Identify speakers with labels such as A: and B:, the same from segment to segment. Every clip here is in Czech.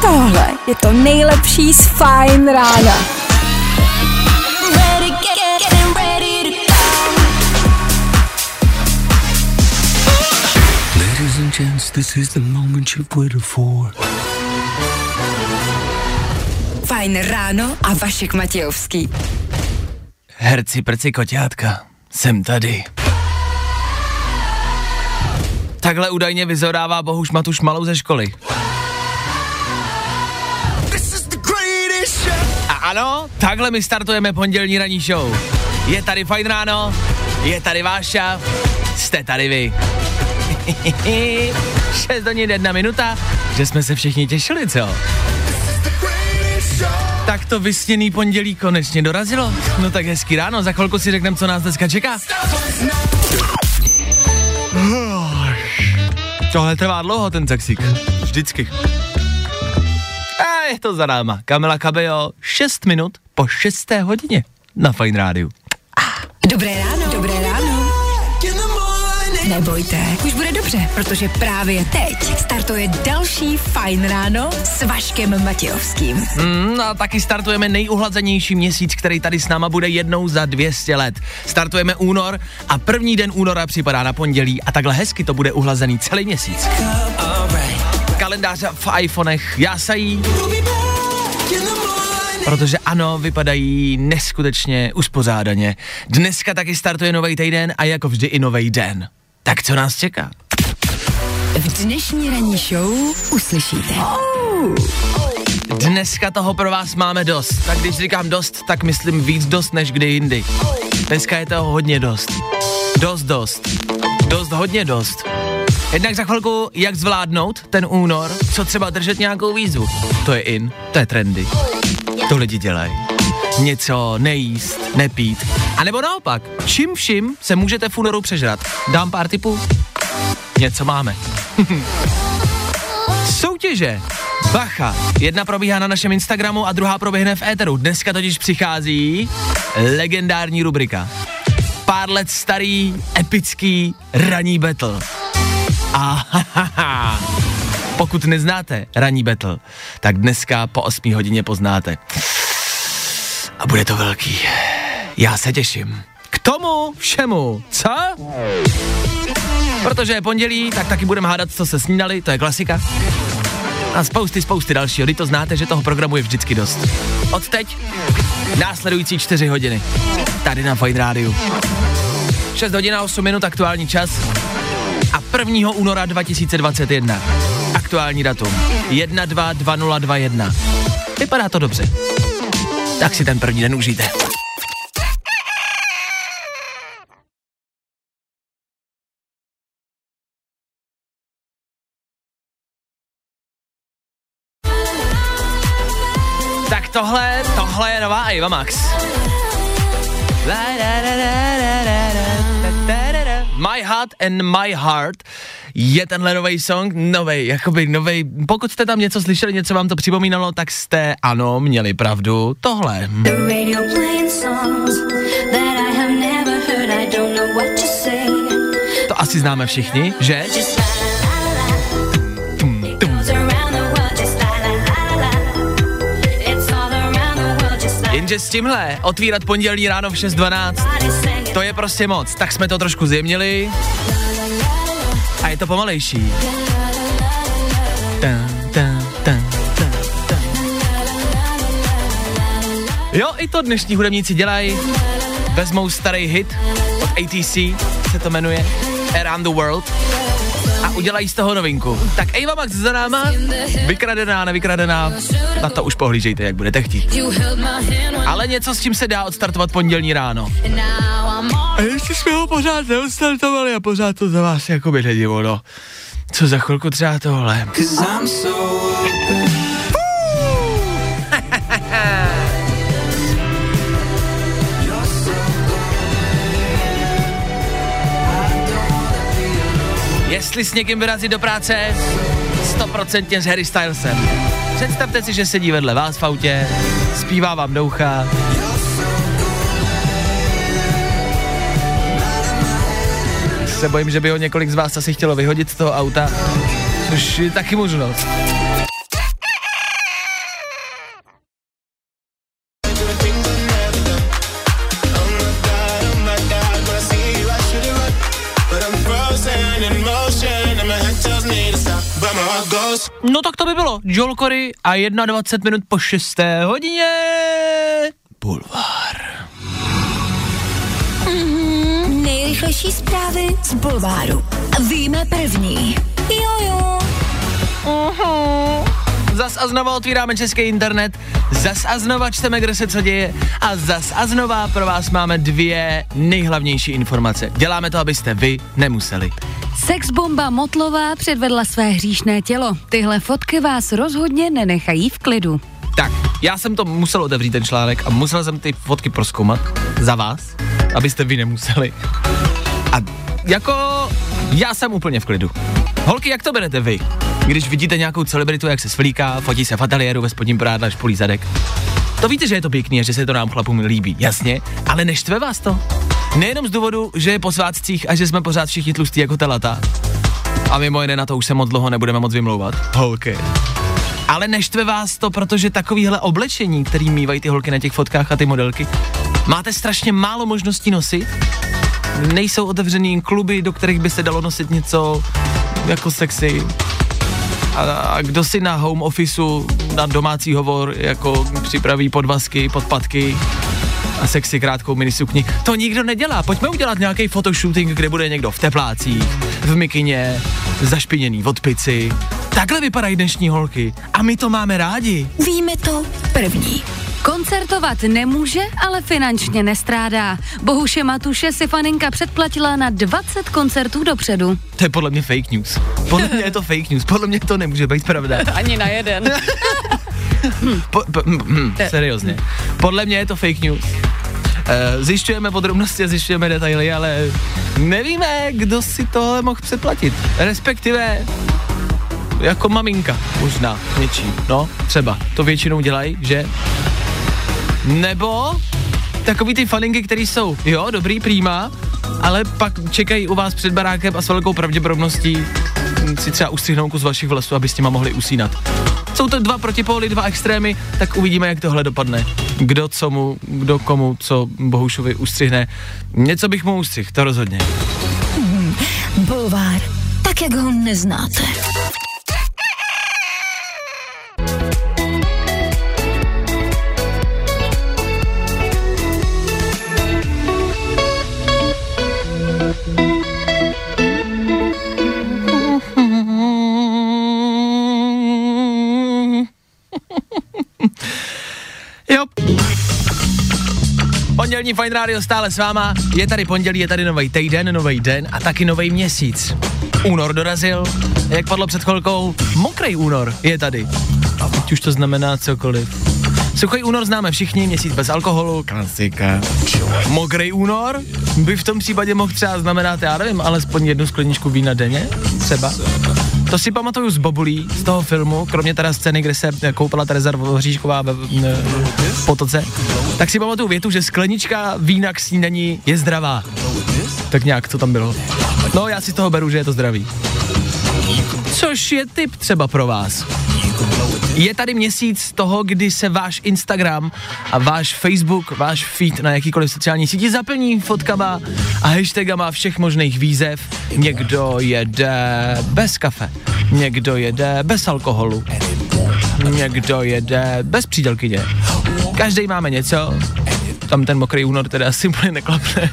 A: Tohle je to nejlepší z Fajn rána.
B: Ladies and gents, this is the moment you've waited for.
A: Fajn ráno a Vašek Matějovský.
C: Herci prci koťátka, jsem tady. Takhle údajně vyzorává Bohuš Matuš malou ze školy. A ano, takhle my startujeme pondělní ranní show. Je tady fajn ráno, je tady Váša, jste tady vy. 6 hodin jedna minuta, že jsme se všichni těšili, co? Tak to vysněný pondělí konečně dorazilo. No tak hezký ráno, za chvilku si řekneme, co nás dneska čeká. Tohle trvá dlouho, ten taxík. Vždycky. A je to za náma. Kamila Cabello, 6 minut po 6. hodině na Fine Rádiu.
A: Dobré ráno. Dobré ráno. Nebojte, už bude dobře, protože právě teď startuje další Fajn ráno s Vaškem Matějovským.
C: Mm, a taky startujeme nejuhlazenější měsíc, který tady s náma bude jednou za 200 let. Startujeme únor a první den února připadá na pondělí a takhle hezky to bude uhlazený celý měsíc. Kalendáře v iPhonech jásají, protože ano, vypadají neskutečně uspořádaně. Dneska taky startuje nový týden a jako vždy i nový den. Tak co nás čeká?
A: V dnešní ranní show uslyšíte.
C: Dneska toho pro vás máme dost. Tak když říkám dost, tak myslím víc dost než kdy jindy. Dneska je toho hodně dost. Dost, dost. Dost, hodně dost. Jednak za chvilku, jak zvládnout ten únor, co třeba držet nějakou výzvu. To je in, to je trendy. To lidi dělají. Něco nejíst, nepít. A nebo naopak, čím vším se můžete v únoru přežrat. Dám pár tipů? Něco máme. Soutěže. Bacha. Jedna probíhá na našem Instagramu a druhá proběhne v éteru. Dneska totiž přichází legendární rubrika. Pár let starý, epický ranní battle. A pokud neznáte ranní battle, tak dneska po 8 hodině poznáte. A bude to velký. Já se těším. K tomu všemu, co? Protože je pondělí, tak taky budeme hádat, co se snídali, to je klasika. A spousty, spousty dalšího, kdy to znáte, že toho programu je vždycky dost. Od teď následující čtyři hodiny. Tady na Fine Rádiu. 6 hodin a 8 minut aktuální čas. A 1. února 2021. Aktuální datum. 122021. Vypadá to dobře. Tak si ten první den užijte. Tak tohle, tohle je nová Eva Max. My Heart and My Heart je tenhle nový song, nový, jakoby nový. Pokud jste tam něco slyšeli, něco vám to připomínalo, tak jste, ano, měli pravdu. Tohle.
D: What to
C: asi známe všichni, že? Jenže s tímhle otvírat pondělí ráno v 6.12,
D: la sing.
C: To je prostě moc. Tak jsme to trošku zjemnili a je to pomalejší. Tan. Jo, i to dnešní hudebníci dělají. Vezmou starý hit od ATC, se to jmenuje Around the World udělají z toho novinku. Tak Ava Max za náma, vykradená, nevykradená, na to už pohlížejte, jak budete chtít. Ale něco, s čím se dá odstartovat pondělní ráno. A ještě jsme ho pořád neodstartovali a pořád to za vás jako by nedivo, no. Co za chvilku třeba tohle. Jestli s někým vyrazí do práce, stoprocentně s Harry Stylesem. Představte si, že sedí vedle vás v autě, zpívá vám do ucha. se bojím, že by ho několik z vás asi chtělo vyhodit z toho auta, což je taky možnost. No tak to by bylo. Joel Corey a 21 minut po 6. hodině. Bulvár.
A: Nejrychlejší zprávy z Bulváru. Víme první. Jojo.
C: Zas a znova otvíráme český internet, zas a znova čteme, kde se co děje a zas a znova pro vás máme dvě nejhlavnější informace. Děláme to, abyste vy nemuseli.
E: Sexbomba Motlová předvedla své hříšné tělo. Tyhle fotky vás rozhodně nenechají v klidu.
C: Tak, já jsem to musel otevřít ten článek a musel jsem ty fotky proskoumat za vás, abyste vy nemuseli. A jako já jsem úplně v klidu. Holky, jak to berete vy? Když vidíte nějakou celebritu, jak se svlíká, fotí se v ateliéru ve spodním prádle, špulí zadek. To víte, že je to pěkný a že se to nám chlapům líbí, jasně, ale neštve vás to? Nejenom z důvodu, že je po svátcích a že jsme pořád všichni tlustí jako telata. A mimo jiné na to už se moc dlouho nebudeme moc vymlouvat. Holky. Ale neštve vás to, protože takovýhle oblečení, který mývají ty holky na těch fotkách a ty modelky, máte strašně málo možností nosit. Nejsou otevřený kluby, do kterých by se dalo nosit něco jako sexy. A, a kdo si na home officeu, na domácí hovor, jako připraví podvazky, podpatky a sexy krátkou minisukni. To nikdo nedělá. Pojďme udělat nějaký fotoshooting, kde bude někdo v teplácích, v mikině, zašpiněný od pici. Takhle vypadají dnešní holky. A my to máme rádi.
A: Víme to první.
E: Koncertovat nemůže, ale finančně nestrádá. Bohuše Matuše si faninka předplatila na 20 koncertů dopředu.
C: To je podle mě fake news. Podle mě je to fake news. Podle mě to nemůže být pravda.
E: Ani na jeden.
C: Po, po, hm, hm, seriózně. Podle mě je to fake news. Eh, Zjišťujeme podrobnosti a zjišťujeme detaily, ale nevíme, kdo si tohle mohl předplatit. Respektive jako maminka možná něčí. No, třeba. To většinou dělají, že? Nebo takový ty faninky, který jsou, jo, dobrý, prýma, ale pak čekají u vás před barákem a s velkou pravděpodobností si třeba ustřihnou kus vašich vlasů, aby s těma mohli usínat. Jsou to dva protipóly, dva extrémy, tak uvidíme, jak tohle dopadne. Kdo co mu, kdo komu, co Bohušovi ustřihne. Něco bych mu ustřih, to rozhodně.
A: Bulvár. Tak, jak ho neznáte.
C: Pondělní Fine Radio stále s váma. Je tady pondělí, je tady nový týden, nový den a taky nový měsíc. Únor dorazil, jak padlo před chvilkou, mokrý únor je tady. Ať už to znamená cokoliv. Suchý únor známe všichni, měsíc bez alkoholu, klasika. Mokrý únor by v tom případě mohl třeba znamenat, já nevím, alespoň jednu skleničku vína denně, třeba. To si pamatuju z Bobulí, z toho filmu, kromě teda scény, kde se koupala Tereza Hříšková v potoce, tak si pamatuju větu, že sklenička vína k snídaní je zdravá. Tak nějak to tam bylo. No, já si z toho beru, že je to zdravý. Což je tip třeba pro vás. Je tady měsíc toho, kdy se váš Instagram a váš Facebook, váš feed na jakýkoliv sociální síti zaplní fotkama a hashtagama všech možných výzev. Někdo jede bez kafe, někdo jede bez alkoholu, někdo jede bez přídelkyně. Každý máme něco, tam ten mokrý únor teda asi úplně neklapne.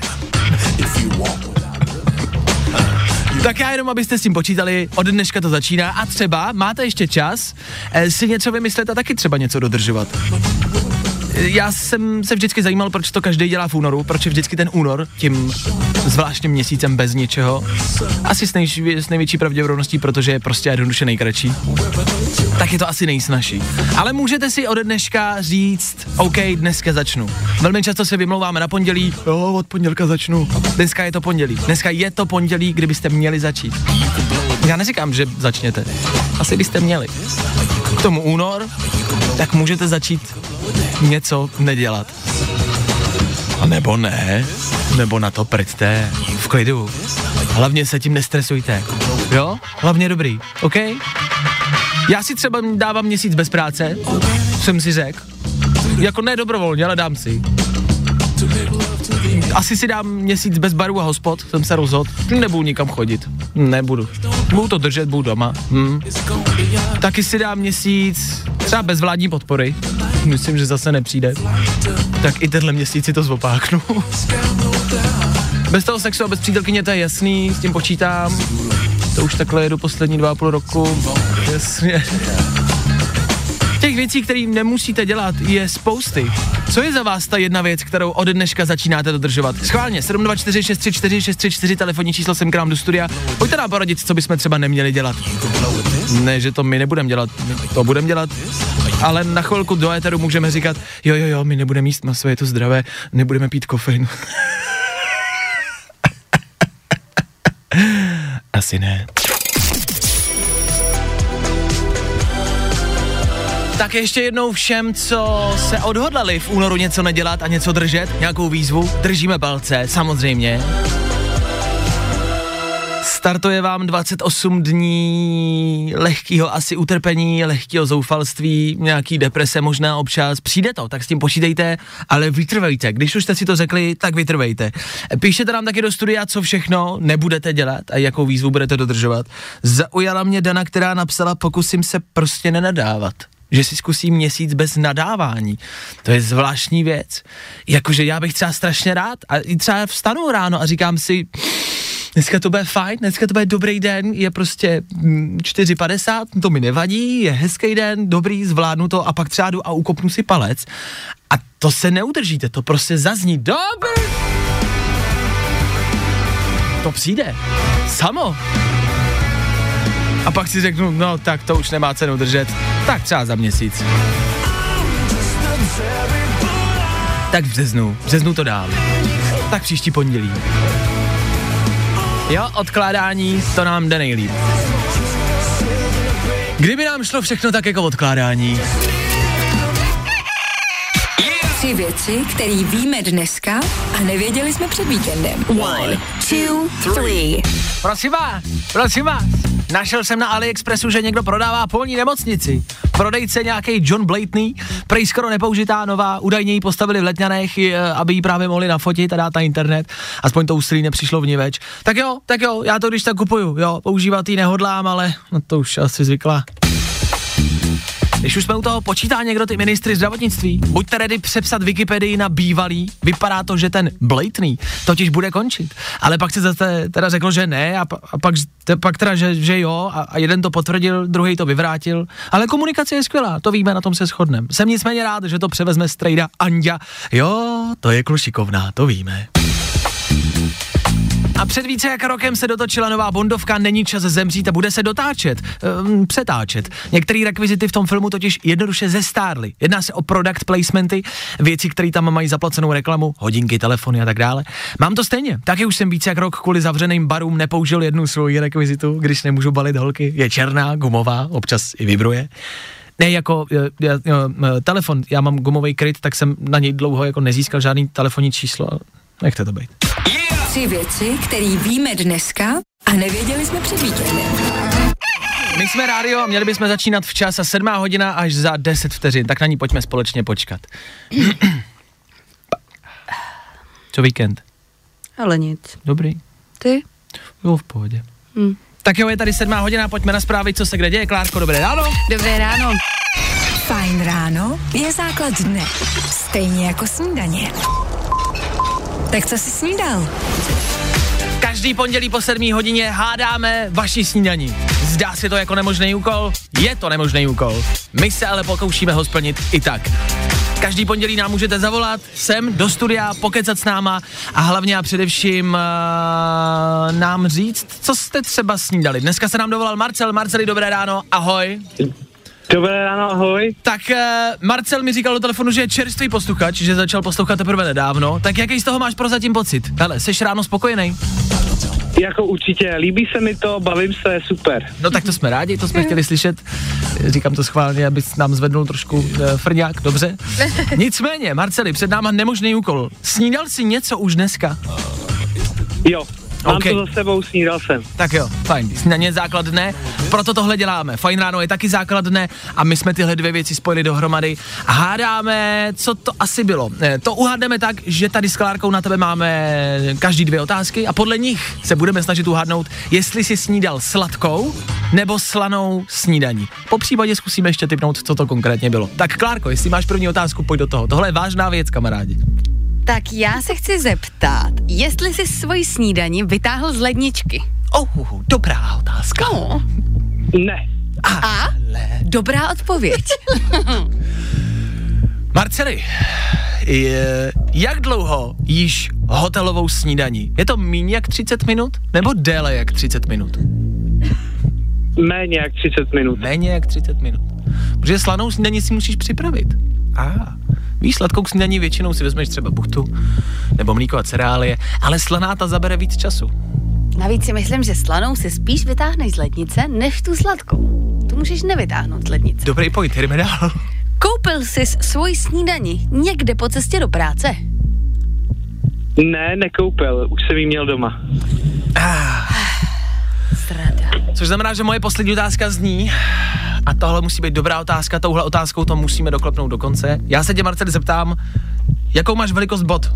C: Tak já jenom, abyste s tím počítali, od dneška to začíná a třeba máte ještě čas eh, si něco vymyslet a taky třeba něco dodržovat. Já jsem se vždycky zajímal, proč to každý dělá v únoru, proč je vždycky ten únor tím zvláštním měsícem bez ničeho. Asi s, nejž, s největší pravděpodobností, protože je prostě jednoduše nejkratší. Tak je to asi nejsnažší. Ale můžete si ode dneška říct, OK, dneska začnu. Velmi často se vymlouváme na pondělí, jo, od pondělka začnu. Dneska je to pondělí. Dneska je to pondělí, kdybyste měli začít. Já neříkám, že začněte. Asi byste měli. K tomu únor, tak můžete začít něco nedělat. A nebo ne, nebo na to prďte v klidu. Hlavně se tím nestresujte. Jo? Hlavně dobrý, OK? Já si třeba dávám měsíc bez práce, jsem si řekl. Jako ne dobrovolně, ale dám si. Asi si dám měsíc bez baru a hospod, jsem se rozhodl. Nebudu nikam chodit. Nebudu. Budu to držet, budu doma. Hm. Taky si dám měsíc třeba bez vládní podpory. Myslím, že zase nepřijde. Tak i tenhle měsíc si to zopáknu. Bez toho sexu a bez přítelkyně to je jasný, s tím počítám. To už takhle jedu poslední dva a půl roku. Jasně. Těch věcí, které nemusíte dělat, je spousty. Co je za vás ta jedna věc, kterou od dneška začínáte dodržovat? Schválně, 724634634 telefonní číslo sem k nám do studia. Pojďte nám poradit, co bychom třeba neměli dělat. Ne, že to my nebudeme dělat, my to budeme dělat, ale na chvilku do éteru můžeme říkat, jo, jo, jo, my nebudeme jíst maso, je to zdravé, nebudeme pít kofein. Asi ne. Tak ještě jednou všem, co se odhodlali v únoru něco nedělat a něco držet, nějakou výzvu, držíme palce, samozřejmě. Startuje vám 28 dní lehkého asi utrpení, lehkého zoufalství, nějaký deprese možná občas. Přijde to, tak s tím počítejte, ale vytrvejte. Když už jste si to řekli, tak vytrvejte. Píšete nám taky do studia, co všechno nebudete dělat a jakou výzvu budete dodržovat. Zaujala mě Dana, která napsala, pokusím se prostě nenadávat že si zkusím měsíc bez nadávání. To je zvláštní věc. Jakože já bych třeba strašně rád a třeba vstanu ráno a říkám si, dneska to bude fajn, dneska to bude dobrý den, je prostě mm, 4.50, to mi nevadí, je hezký den, dobrý, zvládnu to a pak třeba jdu a ukopnu si palec. A to se neudržíte, to prostě zazní, dobrý. To přijde. Samo. A pak si řeknu, no tak to už nemá cenu držet, tak třeba za měsíc. Tak v březnu, v březnu to dám. Tak příští pondělí. Jo, odkládání, to nám jde nejlíp. Kdyby nám šlo všechno tak jako odkládání.
A: Tři věci, které víme dneska a nevěděli jsme před víkendem. One, two, three.
C: Prosím vás, prosím vás. Našel jsem na AliExpressu, že někdo prodává polní nemocnici. Prodejce nějaký John Blatney, prej skoro nepoužitá nová, údajně ji postavili v Letňanech, eh, aby ji právě mohli nafotit a dát na internet. Aspoň to úsilí nepřišlo v ní več. Tak jo, tak jo, já to když tak kupuju, jo, používat ji nehodlám, ale no to už asi zvykla. Když už jsme u toho, počítá někdo ty ministry zdravotnictví? Buďte ready přepsat Wikipedii na bývalý. Vypadá to, že ten Blatný totiž bude končit. Ale pak se zase teda řekl, že ne a, pa, a pak, te, pak teda, že, že jo a, a jeden to potvrdil, druhý to vyvrátil. Ale komunikace je skvělá, to víme, na tom se shodneme. Jsem nicméně rád, že to převezme strejda Anďa. Jo, to je klušikovná, to víme. A před více jak rokem se dotočila nová Bondovka Není čas zemřít a bude se dotáčet, um, přetáčet. Některé rekvizity v tom filmu totiž jednoduše zestárly. Jedná se o product placementy, věci, které tam mají zaplacenou reklamu, hodinky, telefony a tak dále. Mám to stejně. Taky už jsem více jak rok kvůli zavřeným barům nepoužil jednu svoji rekvizitu, když nemůžu balit holky. Je černá, gumová, občas i vibruje. Ne, jako je, je, je, telefon, já mám gumový kryt, tak jsem na něj dlouho jako nezískal žádný telefonní číslo. Nechte to být.
A: Tři věci, které víme dneska a nevěděli jsme před víkendem.
C: My jsme rádio a měli bychom začínat včas a sedmá hodina až za 10 vteřin, tak na ní pojďme společně počkat. Co víkend?
E: Ale nic.
C: Dobrý.
E: Ty?
C: Jo, v pohodě.
E: Hm.
C: Tak jo, je tady sedmá hodina, pojďme na zprávy, co se kde děje. Klárko, dobré ráno.
E: Dobré ráno.
A: Fajn ráno je základ dne. Stejně jako snídaně. Tak co jsi snídal?
C: Každý pondělí po sedmý hodině hádáme vaši snídaní. Zdá se to jako nemožný úkol? Je to nemožný úkol. My se ale pokoušíme ho splnit i tak. Každý pondělí nám můžete zavolat sem do studia, pokecat s náma a hlavně a především uh, nám říct, co jste třeba snídali. Dneska se nám dovolal Marcel. Marceli, dobré ráno, ahoj.
F: Dobré ráno, ahoj.
C: Tak uh, Marcel mi říkal do telefonu, že je čerstvý posluchač, že začal poslouchat teprve nedávno. Tak jaký z toho máš prozatím pocit? Hele, jsi ráno spokojený?
F: Jako určitě, líbí se mi to, bavím se, super.
C: No tak to jsme rádi, to jsme chtěli slyšet. Říkám to schválně, aby nám zvednul trošku uh, frňák, dobře. Nicméně, Marceli, před náma nemožný úkol. Snídal si něco už dneska?
F: Jo, Mám
C: OK.
F: to za sebou, snídal jsem.
C: Tak jo, fajn. Snídaně základné, proto tohle děláme. Fajn ráno je taky základné a my jsme tyhle dvě věci spojili dohromady a hádáme, co to asi bylo. Eh, To uhádneme tak, že tady s Klárkou na tebe máme každý dvě otázky a podle nich se budeme snažit uhádnout, jestli si snídal sladkou nebo slanou snídaní. Po případě zkusíme ještě typnout, co to konkrétně bylo. Tak Klárko, jestli máš první otázku, pojď do toho. Tohle je vážná věc, kamarádi.
E: Tak já se chci zeptat, jestli jsi svoji snídani vytáhl z ledničky.
C: Oh, dobrá otázka.
E: No,
F: Ne.
E: a dobrá odpověď.
C: Marceli, je, jak dlouho jíš hotelovou snídaní? Je to méně jak 30 minut? Nebo déle jak 30 minut?
F: Méně jak 30 minut.
C: Méně jak 30 minut. Protože slanou snídaní si musíš připravit. A ah, víš, sladkou snídaní většinou si vezmeš třeba buchtu nebo mlíko a cereálie, ale slaná ta zabere víc času.
E: Navíc si myslím, že slanou si spíš vytáhneš z lednice, než tu sladkou. Tu můžeš nevytáhnout z lednice.
C: Dobrý point, jdeme dál.
E: Koupil jsi svoji snídani někde po cestě do práce?
F: Ne, nekoupil, už jsem ji měl doma.
E: Zrada.
C: Což znamená, že moje poslední otázka zní, a tohle musí být dobrá otázka, touhle otázkou to musíme doklepnout do konce. Já se tě, Marceli, zeptám, jakou máš velikost bot?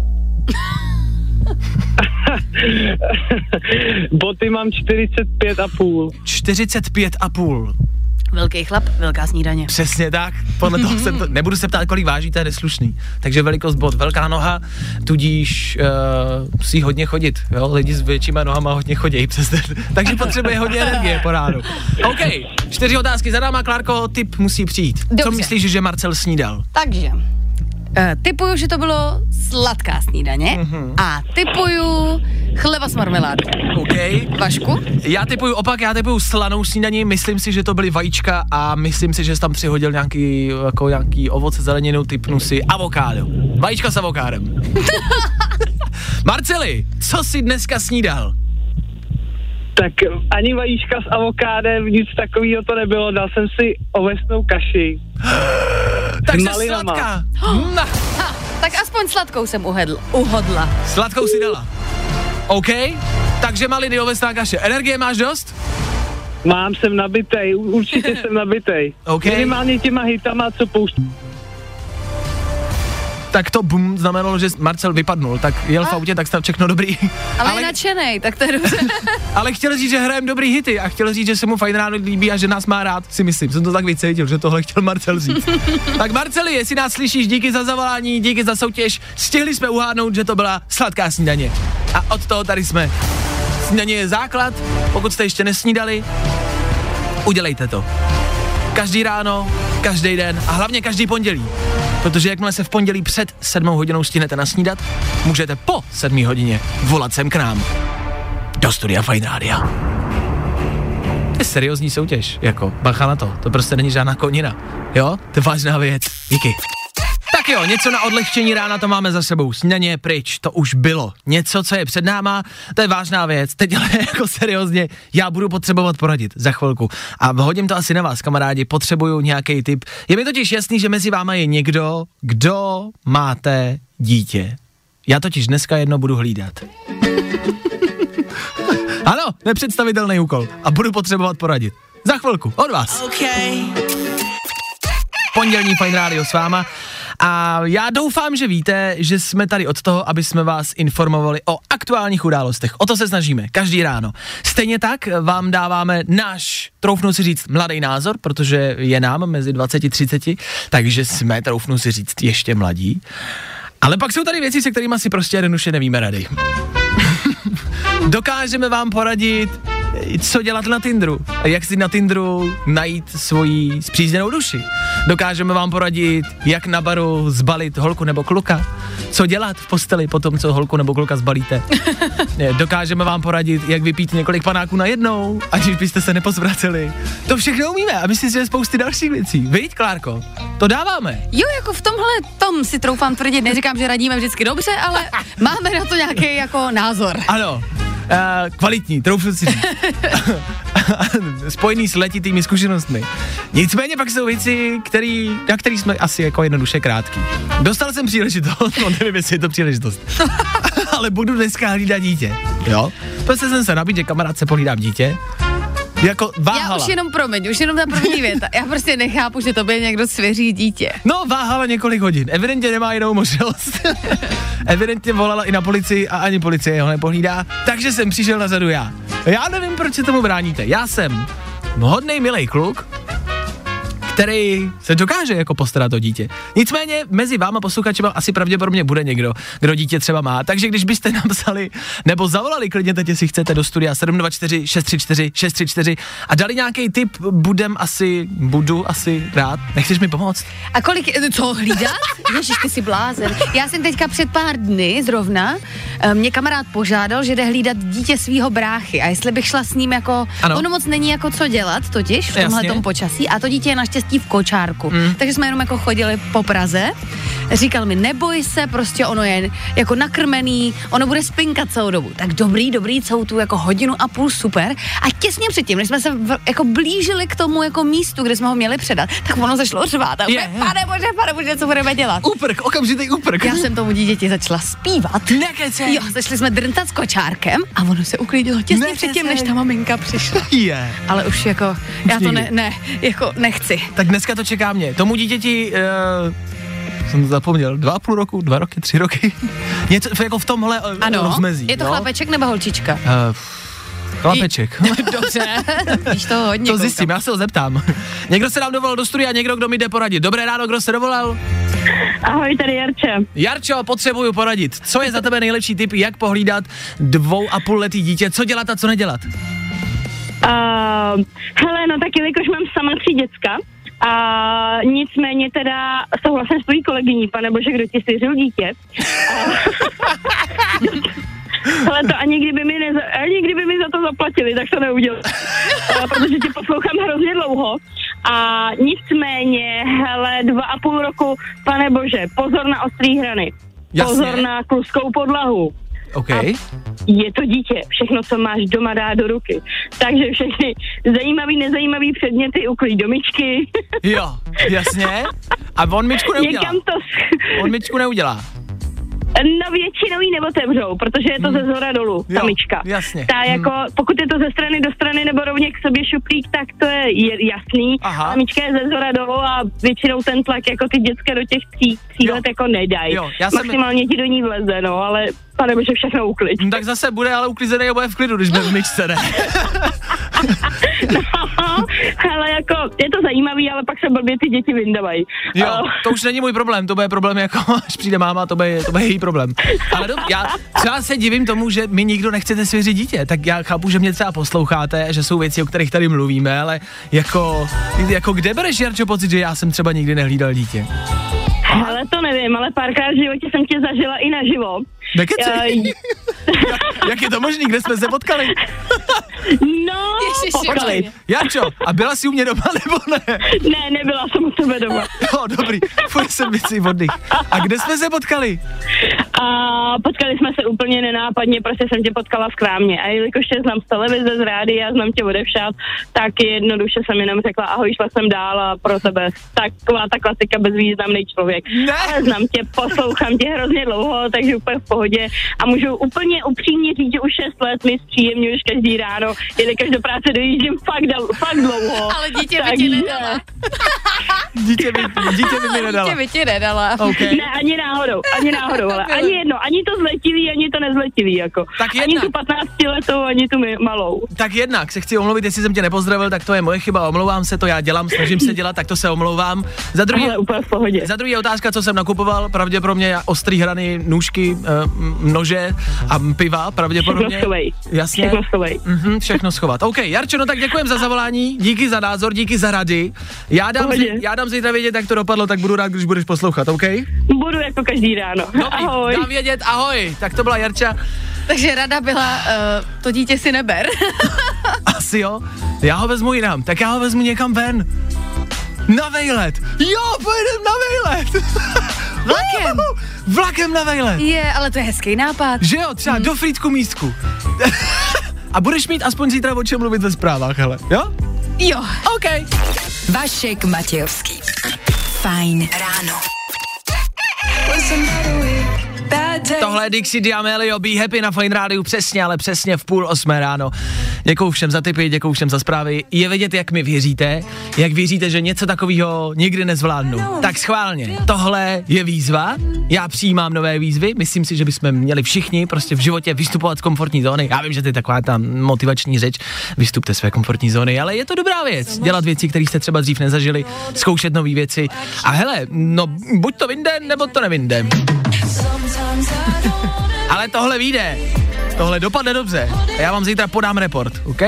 F: Boty mám 45 a půl.
C: 45 a půl.
E: Velký chlap, velká snídaně.
C: Přesně tak, podle toho jsem to, nebudu se ptát, kolik váží, to je neslušný. Takže velikost bot, velká noha, tudíž uh, musí hodně chodit, jo, lidi s většíma nohama hodně chodí přes den, takže potřebuje hodně energie po ránu. OK, čtyři otázky za náma, Klárko, tip musí přijít. Co
E: Dobře.
C: myslíš, že Marcel snídal?
E: Takže, uh, typuju, že to bylo sladká snídaně
C: Mhm.
E: a typuju chleba s marmeládou.
C: OK,
E: Vašku?
C: já typuju opak, já typuju slanou snídaní, myslím si, že to byly vajíčka a myslím si, že jsi tam přihodil nějaký, jako nějaký ovoce, zeleninu, typnu si avokádo. Vajíčka s avokádem. Marceli, co jsi dneska snídal?
F: Tak ani vajíčka s avokádem, nic takového to nebylo. Dal jsem si ovesnou kaši.
C: Tak
F: S
C: se
F: malinama.
C: sladká. Na,
E: Ha, tak aspoň sladkou jsem uhedl, uhodla.
C: sladkou si dala. OK, takže maliny ovesná kaše. Energie máš dost?
F: Mám, jsem nabitej, určitě jsem nabitej.
C: OK.
F: Minimálně těma hitama, co pouští.
C: Tak to bum znamenalo, že Marcel vypadnul, tak jel v autě, tak snad všechno dobrý.
E: Ale, ale je nadšenej, tak to je dobře.
C: ale chtěl říct, že hrajeme dobrý hity a chtěl říct, že se mu fajn ráno líbí a že nás má rád, si myslím. Jsem to tak vycítil, že tohle chtěl Marcel říct. tak Marceli, jestli nás slyšíš, díky za zavolání, díky za soutěž. Stihli jsme uhádnout, že to byla sladká snídaně. A od toho tady jsme. Snídaně je základ, pokud jste ještě nesnídali, udělejte to. Každý ráno, každý den a hlavně každý pondělí. Protože jakmile se v pondělí před sedmou hodinou stihnete nasnídat, můžete po sedmý hodině volat sem k nám. Do studia Fine Rádia. To je seriózní soutěž, jako bacha na to, to prostě není žádná konina. Jo, to je vážná věc. Díky. Tak jo, něco na odlehčení rána to máme za sebou. Je pryč, to už bylo. Něco, co je před náma, to je vážná věc. Teď ale jako seriózně, já budu potřebovat poradit za chvilku. A hodím to asi na vás, kamarádi, potřebuju nějaký tip. Je mi totiž jasný, že mezi váma je někdo, kdo máte dítě. Já totiž dneska jedno budu hlídat. ano, nepředstavitelný úkol. A budu potřebovat poradit. Za chvilku, od vás.
G: Okay.
C: pondělní Fine Radio s váma. A já doufám, že víte, že jsme tady od toho, aby jsme vás informovali o aktuálních událostech. O to se snažíme, každý ráno. Stejně tak vám dáváme náš, troufnu si říct, mladý názor, protože je nám mezi 20 a 30, takže jsme, troufnu si říct, ještě mladí. Ale pak jsou tady věci, se kterými si prostě jednoduše nevíme rady. Dokážeme vám poradit, co dělat na Tinderu, jak si na Tinderu najít svoji zpřízněnou duši. Dokážeme vám poradit, jak na baru zbalit holku nebo kluka, co dělat v posteli po tom, co holku nebo kluka zbalíte. Dokážeme vám poradit, jak vypít několik panáků na jednou, aniž byste se nepozvraceli. To všechno umíme a myslím si, že spousty dalších věcí. Víď, Klárko? To dáváme.
E: Jo, jako v tomhle tom si troufám tvrdit, neříkám, že radíme vždycky dobře, ale máme na to nějaký jako názor.
C: Ano, uh, kvalitní, troufnu si. Spojený s letitými zkušenostmi. Nicméně pak jsou věci, který, na který jsme asi jako jednoduše krátký. Dostal jsem příležitost, no nevím, jestli je to příležitost. ale budu dneska hlídat dítě. Jo? Prostě jsem se nabít, že kamarádce pohlídám dítě. Jako
E: Já
C: váhala.
E: už jenom promiň, už jenom ta první věta. Já prostě nechápu, že tobě někdo svěří dítě.
C: No, váhala několik hodin. Evidentně nemá jinou možnost. Evidentně volala i na policii a ani policie ho nepohlídá, takže jsem přišel na řadu já. Já nevím, proč se tomu bráníte. Já jsem hodnej, milej kluk, který se dokáže jako postarat o dítě. Nicméně mezi váma posluchačema asi pravděpodobně bude někdo, kdo dítě třeba má. Takže když byste napsali nebo zavolali klidně teď, jestli chcete do studia 724 634 634 a dali nějaký tip, budem asi, budu asi rád. Nechceš mi pomoct?
E: A kolik, co hlídat? Ježiš, ty jsi blázen. Já jsem teďka před pár dny zrovna, eh, mě kamarád požádal, že jde hlídat dítě svého bráchy a jestli bych šla s ním jako,
C: Ano.
E: ono moc není jako co dělat totiž v tomhle počasí a to dítě je naštěstí v kočárku. Mm. Takže jsme jenom jako chodili po Praze. Říkal mi, neboj se, prostě ono je jako nakrmený, ono bude spinkat celou dobu. Tak dobrý, dobrý, celou tu jako hodinu a půl, super. A těsně předtím, než jsme se v, jako blížili k tomu jako místu, kde jsme ho měli předat, tak ono začalo řvát. A yeah. pane bože, pane bože, co budeme dělat?
C: Úprk, okamžitý úprk.
E: Já jsem tomu dítěti začala zpívat.
C: Nekecej.
E: Jo, začali jsme drntat s kočárkem a ono se uklidilo těsně
C: Nekecej.
E: předtím, než ta maminka přišla.
C: Je.
E: Ale už jako, já to ne, ne, jako nechci.
C: Tak dneska to čeká mě. Tomu dítěti, uh, jsem zapomněl, dva a půl roku, dva roky, tři roky. Něco jako v tomhle uh,
E: Ano,
C: rozmezí.
E: je to
C: jo?
E: chlapeček nebo holčička?
C: Uh, chlapeček.
E: Dobře, víš to hodně.
C: to
E: koukám.
C: zjistím, já se ho zeptám. někdo se nám dovolal do studia, někdo, kdo mi jde poradit. Dobré ráno, kdo se dovolal?
F: Ahoj, tady Jarče.
C: Jarčo, potřebuju poradit. Co je za tebe nejlepší tip, jak pohlídat dvou a půl letý dítě? Co dělat a co nedělat?
F: Uh, hele, no tak jelikož mám sama tři děcka, a nicméně teda souhlasím s tvojí kolegyní, pane bože, kdo ti svěřil dítě. Ale to ani kdyby, mi neza, ani kdyby mi za to zaplatili, tak to neudělám. Protože tě poslouchám hrozně dlouho. A nicméně, hele, dva a půl roku, pane bože, pozor na ostrý hrany.
C: Jasně.
F: Pozor na kluskou podlahu.
C: OK.
F: Je to dítě, všechno, co máš doma, dá do ruky. Takže všechny zajímavý, nezajímavý předměty uklí do myčky.
C: Jo, jasně. A on myčku neudělá.
F: Někam to...
C: On myčku neudělá.
F: No většinou ji neotevřou, protože je to ze zhora dolů, ta
C: Jo,
F: myčka.
C: jasně.
F: Ta
C: Hmm.
F: jako, pokud je to ze strany do strany nebo rovně k sobě šuplík, tak to je, je jasný.
C: Aha.
F: A myčka je ze zhora dolů a většinou ten tlak jako ty dětské do těch tří, tří
C: Jo.
F: let jako nedají.
C: Jsem-
F: Maximálně ti do ní vleze, no, ale pane bože, všechno uklid.
C: No, tak zase bude ale uklizený a bude v klidu, když bude v myčce, ne?
F: No, ale jako, je to zajímavý, ale pak se blbě ty děti vyndávají.
C: Jo,
F: Eh,
C: to už není můj problém, to bude problém jako, až přijde máma, to bude, to bude její problém. Ale do, já třeba se divím tomu, že mi nikdo nechcete svěřit dítě, tak já chápu, že mě třeba posloucháte, že jsou věci, o kterých tady mluvíme, ale jako, jako kde bereš, Jarčo, pocit, že já jsem třeba nikdy nehlídal dítě?
F: Ale to nevím, ale párkrát v životě jsem tě zažila i naživo.
C: Nekecej.
F: Eh,
C: Jak je to možný, kde jsme se potkali?
F: No,
E: Ježiši,
F: potkali.
E: Maria.
C: Jarčo, a byla jsi u mě doma nebo ne?
F: Ne, nebyla jsem u tebe doma.
C: Jo, dobrý, fuj, jsem věcí oddych. A kde jsme se potkali?
F: A potkali jsme se úplně nenápadně, prostě jsem tě potkala v krámě. A jelikož tě znám z televize, z rádia, znám tě odevšat, tak jednoduše jsem jenom řekla, ahoj, šla jsem dál a pro tebe taková ta klasika bezvýznamný člověk.
C: Ne.
F: Ale znám tě, poslouchám tě hrozně dlouho, takže úplně v pohodě. A můžu úplně upřímně říct, že už 6 let mi zpříjemňuješ každý ráno, jelikož do práce dojíždím fakt, dal, fakt dlouho.
E: Ale dítě by ti nedala.
C: Dítě by, dítě by mi nedala.
E: Dítě by ti nedala.
C: OK.
F: Ne, ani náhodou, ani náhodou, ale ani jedno, ani to zletilý, ani to nezletilý, jako.
C: Tak
F: ani
C: jednak.
F: tu 15 letou, ani tu malou.
C: Tak jednak se chci omluvit, jestli jsem tě nepozdravil, tak to je moje chyba, omlouvám se, to já dělám, snažím se dělat, tak to se omlouvám. Za druhý,
F: Ale úplně v pohodě.
C: za druhý je otázka, co jsem nakupoval, pravděpodobně ostrý hrany, nůžky, eh, nože a piva, pravděpodobně.
F: Všechno schovej.
C: Jasně.
F: Všechno schovej.
C: Mhm, všechno schovat. OK, Jarčo, no tak děkujem za zavolání, díky za názor, díky za rady. Já dám,
F: Pohodě.
C: zi- já dám zítra vědět, jak to dopadlo, tak budu rád, když budeš poslouchat, OK?
F: Budu jako každý ráno.
C: Dobrý,
F: Ahoj.
C: dám vědět, ahoj. Tak to byla Jarča.
E: Takže rada byla, uh, to dítě si neber.
C: Asi jo. Já ho vezmu jinam, tak já ho vezmu někam ven. Na vejlet. Jo, pojedem na vejlet.
E: Vlakem.
C: Vlakem na vejlet.
E: Je, ale to je hezký nápad.
C: Že jo, třeba do Frýdku místku. A budeš mít aspoň zítra o čem mluvit ve zprávách, hele. Jo?
E: Jo.
C: OK.
A: Vašek Matějovský. Fajn ráno.
C: Tohle je Dixie D'Amelio, Be Happy na Fine Rádiu, přesně, ale přesně v půl osmé ráno. Děkuju všem za tipy, děkuju všem za zprávy. Je vidět, jak mi věříte, jak věříte, že něco takového nikdy nezvládnu. Tak schválně, tohle je výzva, já přijímám nové výzvy, myslím si, že bychom měli všichni prostě v životě vystupovat z komfortní zóny. Já vím, že to je taková ta motivační řeč, vystupte své komfortní zóny, ale je to dobrá věc. Dělat věci, které jste třeba dřív nezažili, zkoušet nové věci. A hele, no buď to vyjde, nebo to nevyjde. Ale tohle vyjde. Tohle dopadne dobře. A já vám zítra podám report, OK?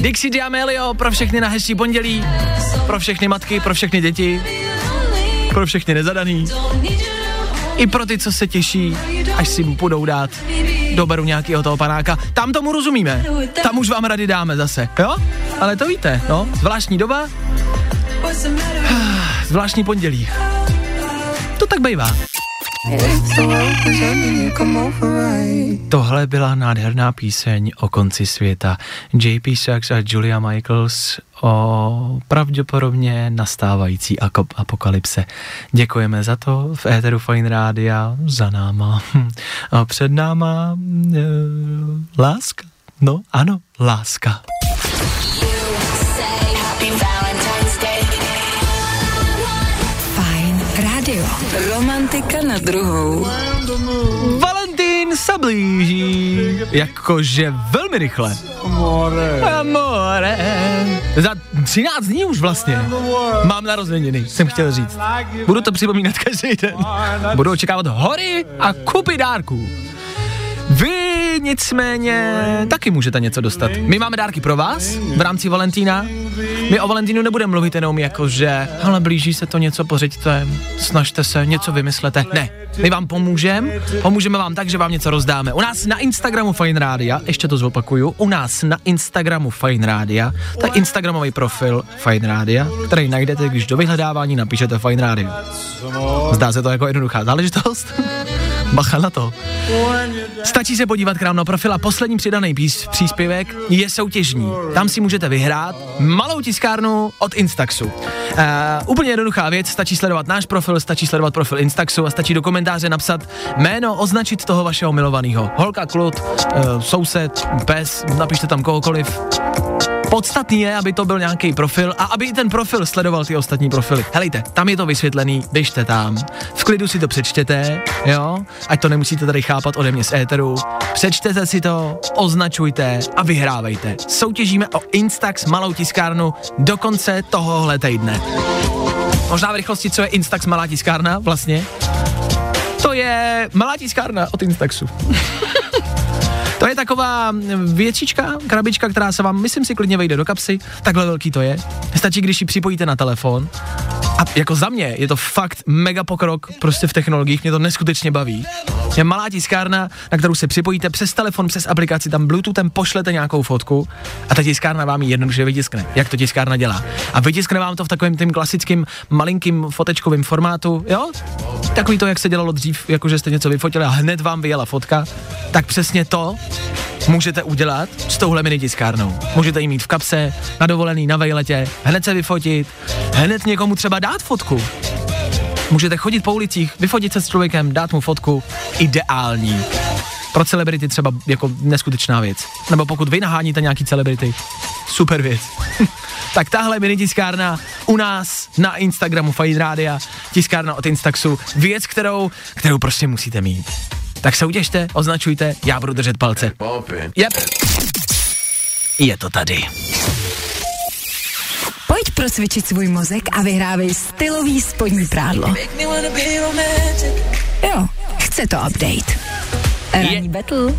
C: Dixie D'Amelio pro všechny na hezčí pondělí, pro všechny matky, pro všechny děti, pro všechny nezadaný, i pro ty, co se těší, až si mu půjdou dát do baru nějakého toho panáka. Tam tomu rozumíme. Tam už vám rady dáme zase, jo? Ale to víte, no. Zvláštní doba, zvláštní pondělí. Bývá. Tohle byla nádherná píseň o konci světa. JP Sachs a Julia Michaels o pravděpodobně nastávající apokalypse. Děkujeme za to v éteru Fine Rádia, za náma. A před náma e, láska. No, ano, láska.
A: Romantika na druhou.
C: Valentín se blíží, jakože velmi rychle. Amore. Amore. Za 13 dní už vlastně. Mám narozeniny, jsem chtěl říct. Budu to připomínat každý den. Budu očekávat hory a kupy dárků. Vy nicméně taky můžete něco dostat. My máme dárky pro vás v rámci Valentína. My o Valentínu nebudeme mluvit jenom jako, že ale blíží se to něco, pořiďte, snažte se, něco vymyslete. Ne, my vám pomůžeme, pomůžeme vám tak, že vám něco rozdáme. U nás na Instagramu Fine Rádia, ještě to zopakuju, u nás na Instagramu Fine Rádia, to je Instagramový profil Fine Rádia, který najdete, když do vyhledávání napíšete Fine Radio. Zdá se to jako jednoduchá záležitost? Bacha na to. Stačí se podívat k nám na profil a poslední přidaný pís, příspěvek je soutěžní. Tam si můžete vyhrát malou tiskárnu od Instaxu. Uh, úplně jednoduchá věc, stačí sledovat náš profil, stačí sledovat profil Instaxu a stačí do komentáře napsat jméno, označit toho vašeho milovaného. Holka, klud, uh, soused, pes, napište tam kohokoliv. Podstatný je, aby to byl nějaký profil a aby i ten profil sledoval ty ostatní profily. Helejte, tam je to vysvětlený, běžte tam, v klidu si to přečtěte, jo, ať to nemusíte tady chápat ode mě z éteru. Přečtěte si to, označujte a vyhrávejte. Soutěžíme o Instax malou tiskárnu do konce tohohle týdne. Možná v rychlosti, co je Instax malá tiskárna vlastně? To je malá tiskárna od Instaxu. To je taková většička, krabička, která se vám, myslím si, klidně vejde do kapsy. Takhle velký to je. Stačí, když ji připojíte na telefon. A jako za mě je to fakt mega pokrok prostě v technologiích, mě to neskutečně baví. Je malá tiskárna, na kterou se připojíte přes telefon, přes aplikaci, tam Bluetoothem pošlete nějakou fotku a ta tiskárna vám ji jednoduše vytiskne, jak to tiskárna dělá. A vytiskne vám to v takovém tím klasickým malinkým fotečkovým formátu, jo? Takový to, jak se dělalo dřív, jakože jste něco vyfotili a hned vám vyjela fotka, tak přesně to můžete udělat s touhle mini tiskárnou. Můžete ji mít v kapse, na dovolený, na vejletě, hned se vyfotit, hned někomu třeba dát fotku. Můžete chodit po ulicích, vyfotit se s člověkem, dát mu fotku. Ideální. Pro celebrity třeba jako neskutečná věc. Nebo pokud vy naháníte nějaký celebrity, super věc. tak tahle mini tiskárna u nás na Instagramu Fajn Rádia, tiskárna od Instaxu, věc, kterou, kterou prostě musíte mít. Tak soutěžte, označujte, já budu držet palce. Yep. Je to tady.
A: Pojď procvičit svůj mozek a vyhrávej stylový spodní prádlo. Jo, chce to update. Ranní
C: Je-
A: battle.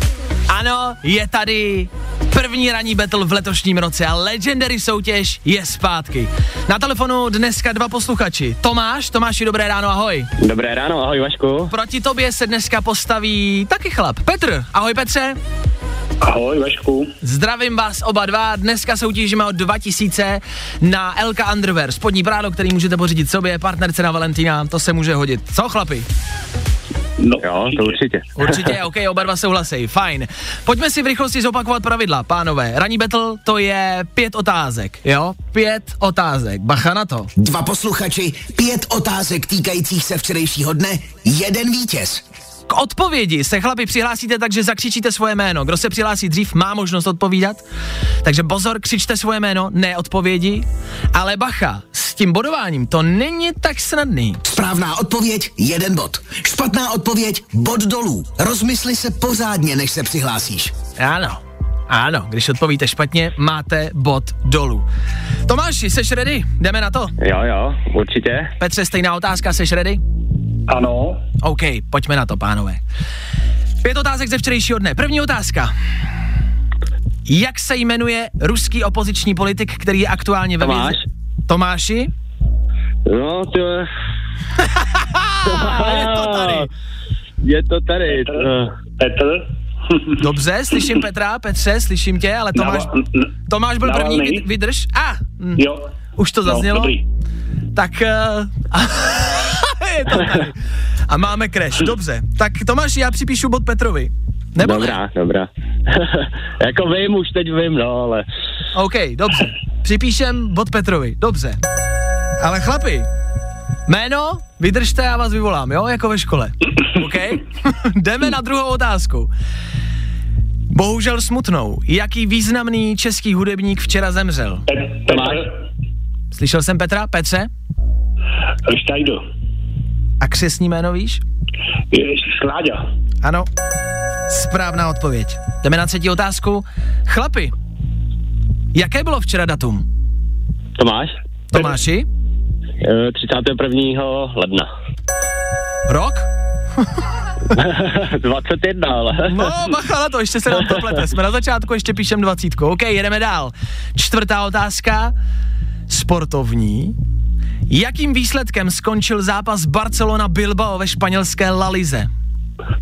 C: Ano, je tady první ranní battle v letošním roce a Legendary soutěž je zpátky. Na telefonu dneska dva posluchači. Tomáš, Tomáši, dobré ráno, ahoj.
G: Dobré ráno, ahoj Vašku.
C: Proti tobě se dneska postaví taky chlap. Petr, ahoj Petře.
G: Ahoj Vašku.
C: Zdravím vás oba dva. Dneska soutěžíme o 2000 na LK Underwear. Spodní prádlo, který můžete pořídit sobě, partnerce na Valentína, to se může hodit. Co chlapi?
G: No, jo, to určitě.
C: Určitě, OK, oba dva souhlasí, fajn. Pojďme si v rychlosti zopakovat pravidla, pánové. Ranní battle to je pět otázek, jo? Pět otázek, bacha na to.
H: Dva posluchači, pět otázek týkajících se včerejšího dne, jeden vítěz.
C: K odpovědi se chlapi přihlásíte tak, že zakřičíte svoje jméno. Kdo se přihlásí dřív, má možnost odpovídat. Takže pozor, křičte svoje jméno, ne odpovědi. Ale bacha, s tím bodováním to není tak snadný.
H: Správná odpověď, jeden bod. Špatná odpověď, bod dolů. Rozmysli se pořádně, než se přihlásíš.
C: Ano, ano, když odpovíte špatně, máte bod dolů. Tomáši, seš ready? Jdeme na to.
G: Jo, jo, určitě.
C: Petře, stejná otázka, seš ready?
G: Ano.
C: OK, pojďme na to, pánové. Pět otázek ze včerejšího dne. První otázka. Jak se jmenuje ruský opoziční politik, který je aktuálně ve
G: Tomáš.
C: vězení? Tomáši?
G: No, to je...
C: je to tady.
G: Je to tady. eh,
I: Petr?
C: Dobře, slyším Petra, Petře, slyším tě, ale Tomáš, Tomáš byl první,
I: Navalný?
C: vydrž. A, ah, hm,
I: Jo.
C: už to zaznělo.
I: No, dobrý.
C: Tak uh, je to tady. A máme crash, dobře. Tak Tomáš, já připíšu bod Petrovi. Nebo
G: Dobrá,
C: ne?
G: dobrá. jako vím, už teď vím, no, ale...
C: OK, dobře. Připíšem bod Petrovi, dobře. Ale chlapi, jméno, vydržte, já vás vyvolám, jo, jako ve škole. OK? Jdeme na druhou otázku. Bohužel smutnou. Jaký významný český hudebník včera zemřel?
I: Pe-
G: Tomáš?
I: Petr?
C: Slyšel jsem Petra? Petře?
I: Štajdo.
C: A křesní jméno víš?
I: Ježiš, Láďa.
C: Ano. Správná odpověď. Jdeme na třetí otázku. Chlapi, jaké bylo včera datum?
G: Tomáš?
C: Tomáši?
G: Eh, 31. ledna.
C: Rok?
G: 21, ale...
C: No, bacha na to, ještě se nám to plete. Jsme na začátku, ještě píšem dvacítku. OK, jedeme dál. Čtvrtá otázka. Sportovní. Jakým výsledkem skončil zápas Barcelona-Bilbao ve španělské La Lize?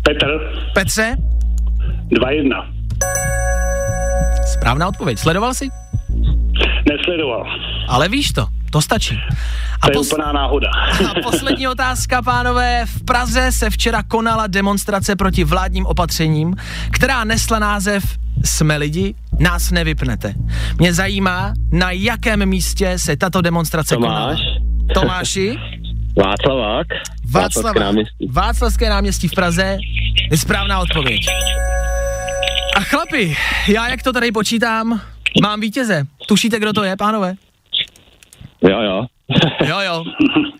I: Petr?
C: Petře?
I: 2-1.
C: Správná odpověď. Sledoval jsi?
I: Nesledoval.
C: Ale víš to, to stačí. A,
I: To je
C: pos-
I: úplná náhoda.
C: a poslední otázka, pánové. V Praze se včera konala demonstrace proti vládním opatřením, která nesla název Jsme lidi, nás nevypnete. Mě zajímá, na jakém místě se tato demonstrace konala.
G: Tomáš?
C: Tomáši?
G: Václavák? Václavské náměstí.
C: Václavské náměstí v Praze je správná odpověď. A chlapi, já jak to tady počítám, mám vítěze. Tušíte, kdo to je, pánové?
G: Jo, jo.
C: Jo, jo.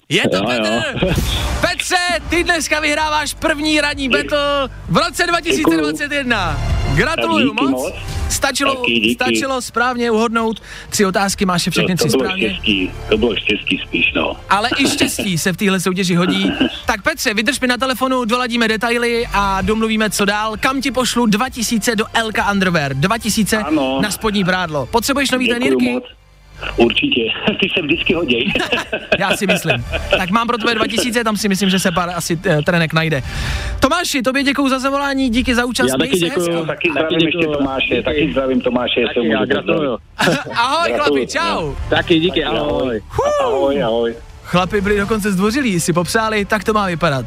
C: Je to
G: Jo,
C: Petr!
G: jo.
C: Petře, ty dneska vyhráváš první ranní battle v roce 2021. Gratuluju moc.
I: moc.
C: Stačilo,
I: Taky díky.
C: stačilo správně uhodnout. Tři otázky máš je všechny
I: to,
C: tři
I: to bylo
C: správně.
I: štěstí. To bylo štěstí spíš, no.
C: Ale i štěstí se v téhle soutěži hodí. Tak Petře, vydrž mi na telefonu, doladíme detaily a domluvíme, co dál. Kam ti pošlu 2000 do Elka Underwear? 2000
I: Ano.
C: na spodní brádlo. Potřebuješ nový
I: Děkuju moc. Určitě. Ty se vždycky hoděj.
C: Já si myslím. Tak mám pro tebe 2000, tam si myslím, že se pár asi uh, trenek najde. Tomáši, tobě děkuju za zavolání, díky za účast.
G: Já taky
C: hezky.
I: taky zdravím ještě
G: děkuju.
I: Tomáše.
G: Díky.
I: Taky zdravím Tomáše. jestli
G: Taky
I: ho
G: já
I: můžu
G: gratuluju.
C: Ahoj chlapi,
I: Gratuluju.
C: čau.
G: Taky díky, ahoj.
I: Ahoj, ahoj.
C: Chlapi byli dokonce zdvořilí, si popřáli, tak to má vypadat.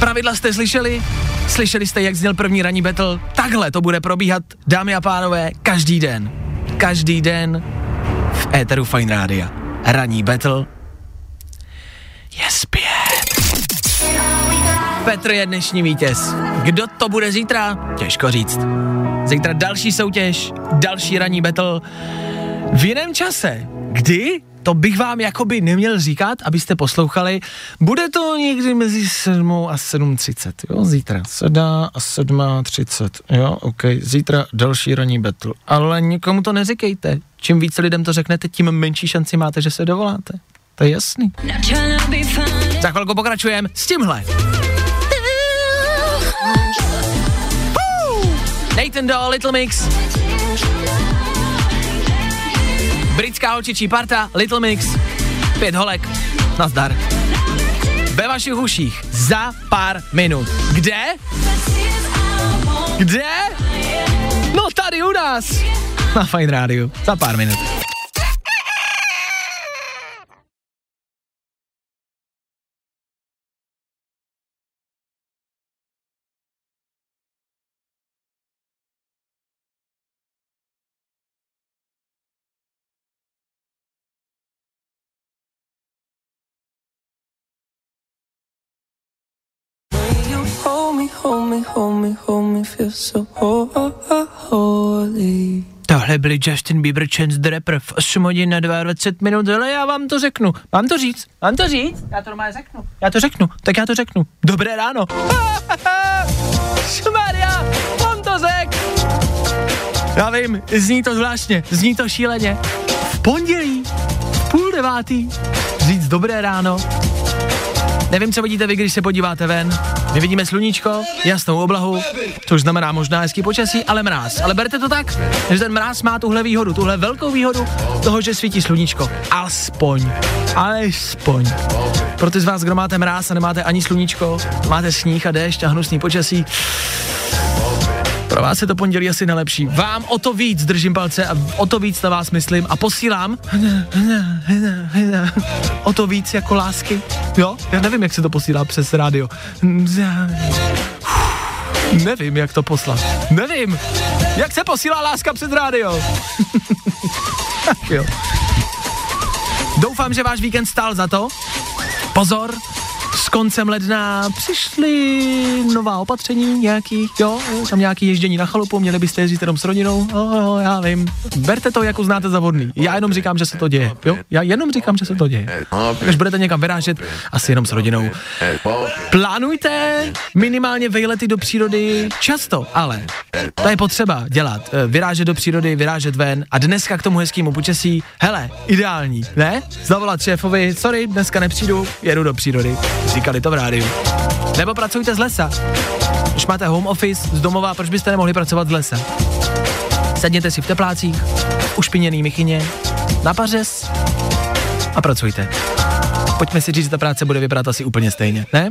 C: Pravidla jste slyšeli? Slyšeli jste, jak zněl první ranní battle? Takhle to bude probíhat, dámy a pánové, každý den. Každý den éteru Fine Rádia. Ranní battle je zpět. Petr je dnešní vítěz. Kdo to bude zítra? Těžko říct. Zítra další soutěž, další ranní battle v jiném čase. Kdy? To bych vám jakoby neměl říkat, abyste poslouchali. Bude to někdy mezi 7 a 7.30, jo, zítra. 7 a 7.30, jo, ok. Zítra další ranní battle. Ale nikomu to neříkejte. Čím více lidem to řeknete, tím menší šanci máte, že se dovoláte. To je jasný. Za chvilku pokračujeme s tímhle. Nathan Doe, Little Mix. Britská holčičí parta, Little Mix, pět holek, nazdar. Ve vašich uších za pár minut. Kde? Kde? No tady u nás. na Fine Radio. Za pár
B: hold me, hold me, hold me, feel so holy.
C: Tohle byli Justin Bieber, Chance the Rapper v 8 hodin na 22 minut, ale já vám to řeknu. Mám to říct? Mám to říct? Já to normálně řeknu. Já to řeknu, tak já to řeknu. Dobré ráno. Šmaria, on to řek. Já vím, zní to zvláštně, zní to šíleně. V pondělí, v půl devátý, říct dobré ráno. Nevím, co vidíte vy, když se podíváte ven. My vidíme sluníčko, jasnou oblahu, což znamená možná hezký počasí, ale mráz. Ale berte to tak, že ten mráz má tuhle výhodu, tuhle velkou výhodu toho, že svítí sluníčko. Alespoň. Alespoň. Pro ty z vás, kdo máte mráz a nemáte ani sluníčko, máte sníh a déšť a hnusný počasí, pro vás je to pondělí asi nejlepší. Vám o to víc držím palce a o to víc na vás myslím a posílám o to víc jako lásky. Jo? Já nevím, jak se to posílá přes rádio. Nevím, jak to poslat. Nevím. Jak se posílá láska přes rádio? tak jo. Doufám, že váš víkend stál za to. Pozor, s koncem ledna přišly nová opatření nějaký, jo, tam nějaký ježdění na chalupu, měli byste jezdit jenom s rodinou, jo, jo, já vím. Berte to, jako znáte za vodný. Já jenom říkám, že se to děje, jo, já jenom říkám, že se to děje. Když budete někam vyrážet, asi jenom s rodinou. Plánujte minimálně vejlety do přírody často, ale to je potřeba dělat. Eh, Vyrážet do přírody, vyrážet ven a dneska k tomu hezkému počasí, hele, ideální, ne? Zavolat šéfovi, sorry, dneska nepřijdu, jedu do přírody. Říkali to v rádiu. Nebo pracujte z lesa. Když máte home office z domova, proč byste nemohli pracovat z lesa? Sedněte si v teplácích, ušpiněný michyně, na pařez a pracujte. Pojďme si říct, že ta práce bude vypadat asi úplně stejně, ne?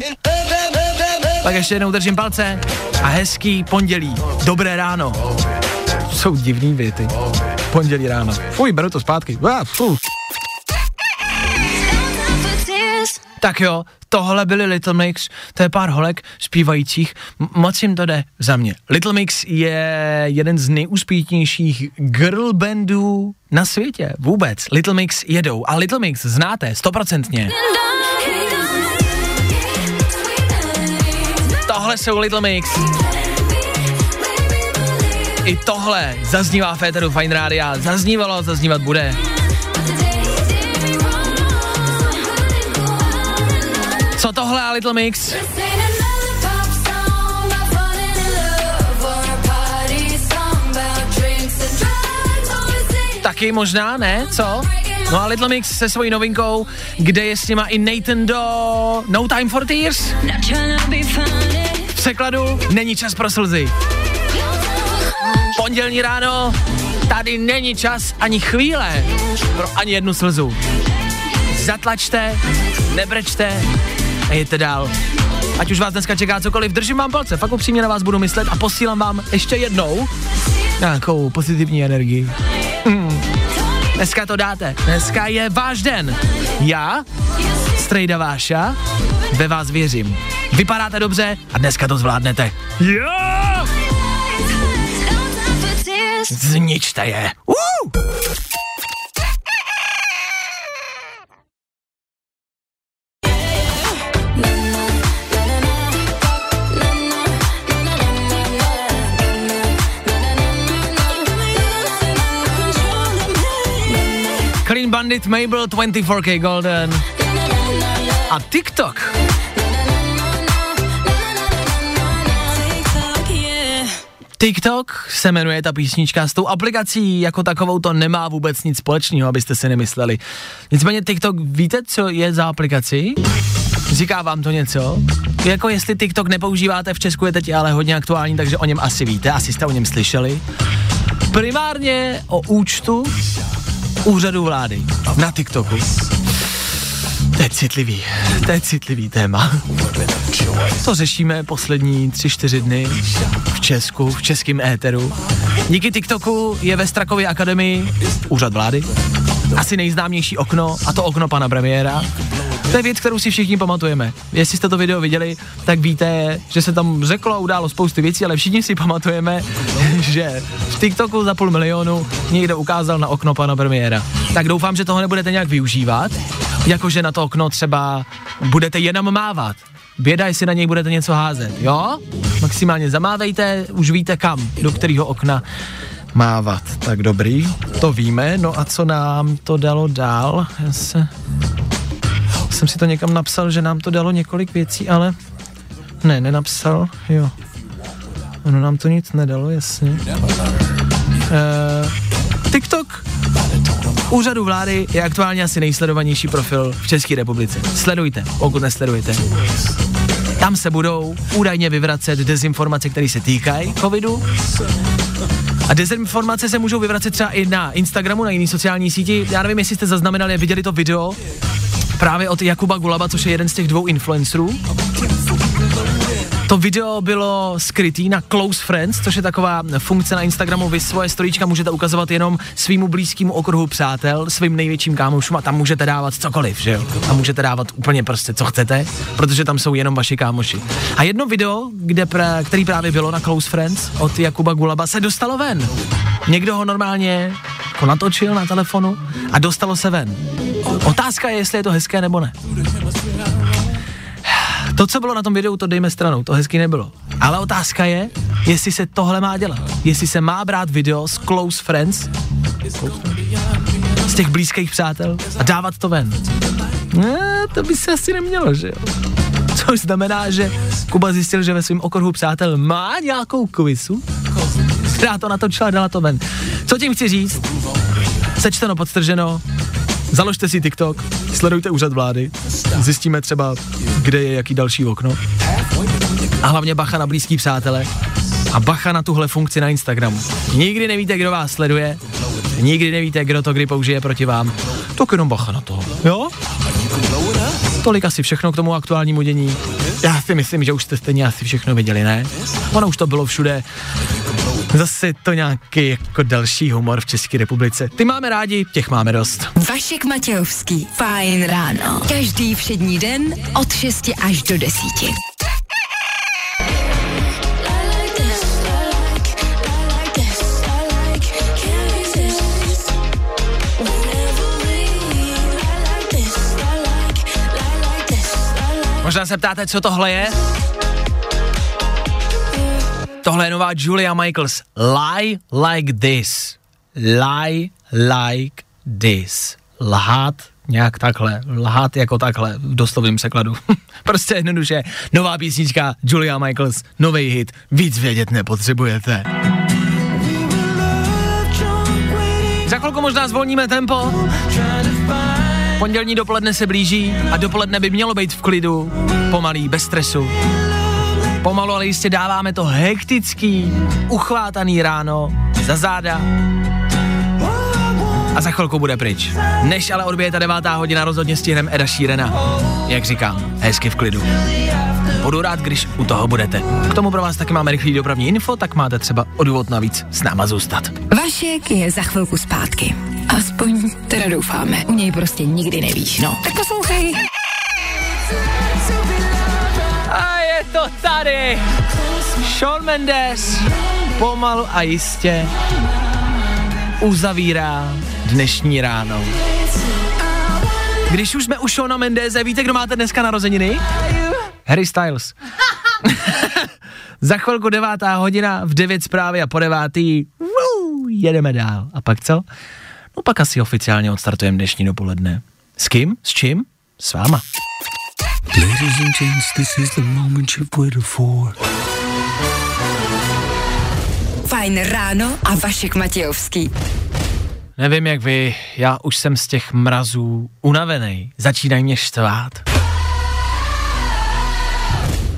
C: Tak ještě jednou držím palce a hezký pondělí. Dobré ráno. Jsou divný věty. Pondělí ráno. Fuj, beru to zpátky. Ah, fuh. Tak jo, tohle byly Little Mix, to je pár holek zpívajících, moc jim to jde za mě. Little Mix je jeden z nejúspěšnějších girl bandů na světě, vůbec. Little Mix jedou a Little Mix znáte, stoprocentně. Tohle jsou Little Mix. I tohle zaznívá Féteru Fine Rádia, zaznívalo, zaznívat bude. Co tohle a Little Mix? Taky možná, ne? Co? No a Little Mix se svojí novinkou, kde je s nima i Nathan do No Time for Tears. V překladu není čas pro slzy. Pondělní ráno, tady není čas ani chvíle pro ani jednu slzu. Zatlačte, nebrečte a jděte dál. Ať už vás dneska čeká cokoliv, držím vám palce, fakt upřímně na vás budu myslet a posílám vám ještě jednou nějakou pozitivní energii. Mm. Dneska to dáte, dneska je váš den. Já, Strejda Váša, ve vás věřím. Vypadáte dobře a dneska to zvládnete. Jo! Zničte je. Uh! Bandit, Mabel, 24K Golden a TikTok. TikTok se jmenuje ta písnička, s tou aplikací jako takovou to nemá vůbec nic společného, abyste si nemysleli. Nicméně TikTok, víte, co je za aplikaci? Říká vám to něco? Jako jestli TikTok nepoužíváte v Česku, je teď ale hodně aktuální, takže o něm asi víte, asi jste o něm slyšeli. Primárně o účtu úřadu vlády na TikToku. To je citlivý, to je citlivý téma. To řešíme poslední tři, čtyři dny v Česku, v českém éteru. Díky TikToku je ve Strakově akademii úřad vlády. Asi nejznámější okno, a to okno pana premiéra. To je věc, kterou si všichni pamatujeme. Jestli jste to video viděli, tak víte, že se tam řeklo a událo spoustu věcí, ale všichni si pamatujeme, že v TikToku za půl milionu někdo ukázal na okno pana premiéra. Tak doufám, že toho nebudete nějak využívat, jakože na to okno třeba budete jenom mávat. Běda, jestli na něj budete něco házet, jo? Maximálně zamávejte, už víte kam, do kterého okna mávat. Tak dobrý, to víme, no a co nám to dalo dál? Já se... Jsem si to někam napsal, že nám to dalo několik věcí, ale... Ne, nenapsal, jo. Ono nám to nic nedalo, jasně. Uh, TikTok Úřadu vlády je aktuálně asi nejsledovanější profil v České republice. Sledujte, pokud nesledujete. Tam se budou údajně vyvracet dezinformace, které se týkají covidu. A dezinformace se můžou vyvracet třeba i na Instagramu, na jiný sociální síti. Já nevím, jestli jste zaznamenali, viděli to video právě od Jakuba Gulaba, což je jeden z těch dvou influencerů. To video bylo skrytý na Close Friends, což je taková funkce na Instagramu. Vy svoje storíčka můžete ukazovat jenom svýmu blízkému okruhu přátel, svým největším kámošům a tam můžete dávat cokoliv, že jo? A můžete dávat úplně prostě co chcete, protože tam jsou jenom vaši kámoši. A jedno video, kde pra, který právě bylo na Close Friends od Jakuba Gulaba, se dostalo ven. Někdo ho normálně jako natočil na telefonu a dostalo se ven. Otázka je, jestli je to hezké nebo ne. To, co bylo na tom videu, to dejme stranou, to hezky nebylo. Ale otázka je, jestli se tohle má dělat. Jestli se má brát video z close friends, z těch blízkých přátel a dávat to ven. Ne, to by se asi nemělo, že jo. Což znamená, že Kuba zjistil, že ve svém okruhu přátel má nějakou kvisu, která to natočila dala to ven. Co tím chci říct? Sečteno, podstrženo, Založte si TikTok, sledujte úřad vlády, zjistíme třeba, kde je jaký další okno. A hlavně bacha na blízký přátele a bacha na tuhle funkci na Instagramu. Nikdy nevíte, kdo vás sleduje, nikdy nevíte, kdo to kdy použije proti vám. Tak jenom bacha na to, jo? Tolik asi všechno k tomu aktuálnímu dění. Já si myslím, že už jste stejně asi všechno viděli, ne? Ono už to bylo všude. Zase to nějaký jako další humor v České republice. Ty máme rádi, těch máme dost.
A: Vašek Matějovský. Fajn ráno. Každý všední den od 6 až do 10.
C: Možná se ptáte, co tohle je? Tohle je nová Julia Michaels. Lie like this. Lie like this. Lhát nějak takhle. Lhát jako takhle v doslovném překladu. prostě jednoduše. Nová písnička Julia Michaels. Nový hit. Víc vědět nepotřebujete. Za chvilku možná zvolníme tempo. Pondělní dopoledne se blíží a dopoledne by mělo být v klidu, pomalý, bez stresu. Pomalu, ale jistě dáváme to hektický, uchvátaný ráno za záda a za chvilku bude pryč. Než ale odbije ta devátá hodina, rozhodně stihneme Eda Šírena. Jak říkám, hezky v klidu. Budu rád, když u toho budete. K tomu pro vás taky máme rychlý dopravní info, tak máte třeba o důvod navíc s náma zůstat.
A: Vašek je za chvilku zpátky. Aspoň teda doufáme. U něj prostě nikdy nevíš, no. Tak poslouchej.
C: To tady! Shawn Mendes pomalu a jistě uzavírá dnešní ráno. Když už jsme u Shona Mendeze, víte, kdo máte dneska narozeniny? Harry Styles. Za chvilku devátá hodina, v devět zprávy a po devátý wuu, jedeme dál. A pak co? No pak asi oficiálně odstartujeme dnešní dopoledne. S kým? S čím? S váma.
B: Ladies and gents, this is the moment you've waited for.
A: Fajn ráno a Vašek Matějovský.
C: Nevím jak vy, já už jsem z těch mrazů unavený. Začínají mě štvát.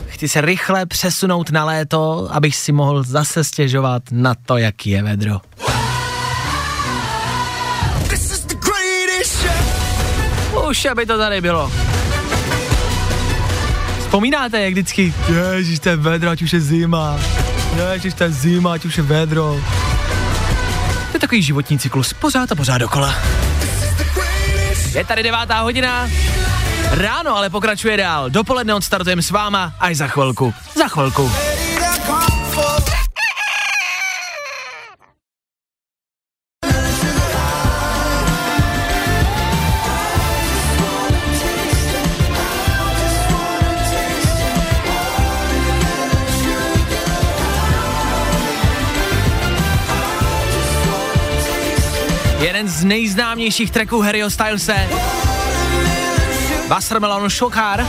C: Chci se rychle přesunout na léto, abych si mohl zase stěžovat na to, jaký je vedro. Už aby to tady bylo. Vzpomínáte, jak vždycky, ježiš, to je vedro, ať už je zima. Ježiš, to je zima, ať už je vedro. To je takový životní cyklus, pořád a pořád dokola. Je tady devátá hodina, ráno ale pokračuje dál. Dopoledne odstartujeme s váma až za chvilku. Za chvilku. Jeden z nejznámějších tracků Harryho Stylese. Wassermelon Sugar.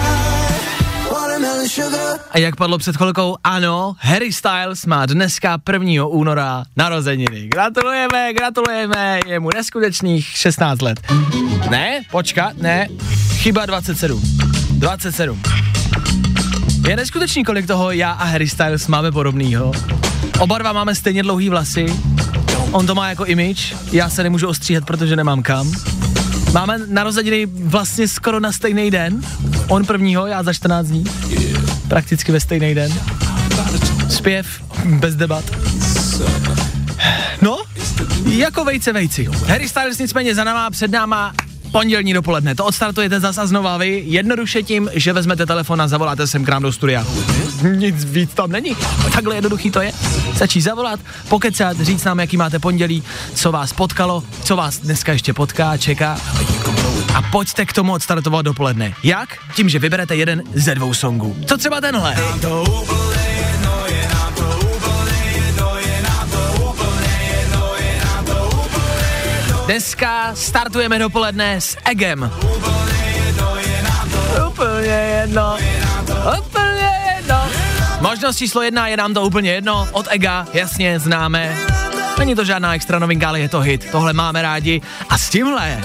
C: A jak padlo před chvilkou, ano, Harry Styles má dneska 1. února narozeniny. Gratulujeme, gratulujeme, je mu neskutečných 16 let. Ne, počkat, ne, chyba 27. 27. Je neskutečný, kolik toho já a Harry Styles máme podobnýho. Oba dva máme stejně dlouhý vlasy. On to má jako image, já se nemůžu ostříhat, protože nemám kam. Máme narozeniny vlastně skoro na stejný den. On prvního, já za 14 dní. Prakticky ve stejný den. Zpěv, bez debat. No, jako vejce vejci. Harry Styles nicméně za náma, před náma pondělní dopoledne. To odstartujete zase znova vy, jednoduše tím, že vezmete telefon a zavoláte sem k nám do studia. Nic víc tam není. Takhle jednoduchý to je. Stačí zavolat, pokecat, říct nám, jaký máte pondělí, co vás potkalo, co vás dneska ještě potká, čeká. A pojďte k tomu odstartovat dopoledne. Jak? Tím, že vyberete jeden ze dvou songů. Co třeba tenhle? Dneska startujeme dopoledne s Egem. Úplně jedno. Úplně jedno. Možnost číslo jedna je nám to úplně jedno. Od Ega, jasně, známe. Není to žádná extra novinka, ale je to hit. Tohle máme rádi. A s tímhle,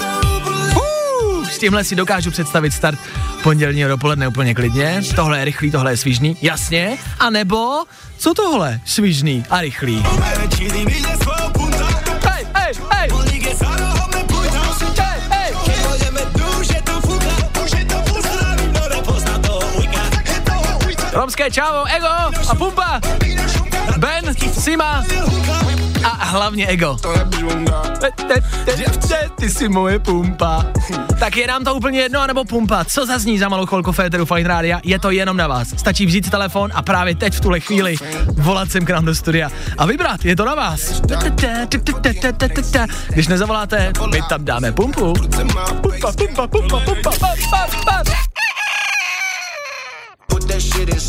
C: s tímhle si dokážu představit start pondělního dopoledne úplně klidně. Tohle je rychlý, tohle je svížný, jasně. A nebo, co tohle? Svížný a rychlý. Romské čávo, ego a pumpa. Ben, Sima a hlavně ego. Ty jsi moje pumpa. Tak je nám to úplně jedno, anebo pumpa. Co zazní za malou chvilku Féteru Fine Rádia, je to jenom na vás. Stačí vzít telefon a právě teď v tuhle chvíli volat sem k nám do studia a vybrat, je to na vás. Když nezavoláte, my tam dáme pumpu. Pumpa, pumpa, pumpa, pumpa, pumpa, pumpa.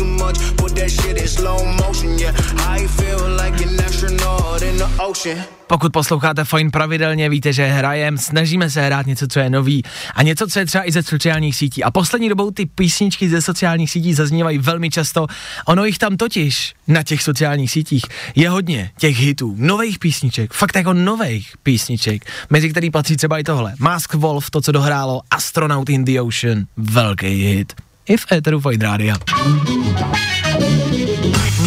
J: too much, put that shit in slow motion, yeah. I feel like an astronaut in the ocean.
C: Pokud posloucháte Fine pravidelně, víte, že hrajem, snažíme se hrát něco, co je nový a něco, co je třeba i ze sociálních sítí. A poslední dobou ty písničky ze sociálních sítí zaznívají velmi často. Ono jich tam totiž na těch sociálních sítích je hodně těch hitů, nových písniček, fakt jako nových písniček, mezi který patří třeba i tohle. Mask Wolf, to, co dohrálo, Astronaut in the Ocean, velký hit. I v Eteru Fine Rádia.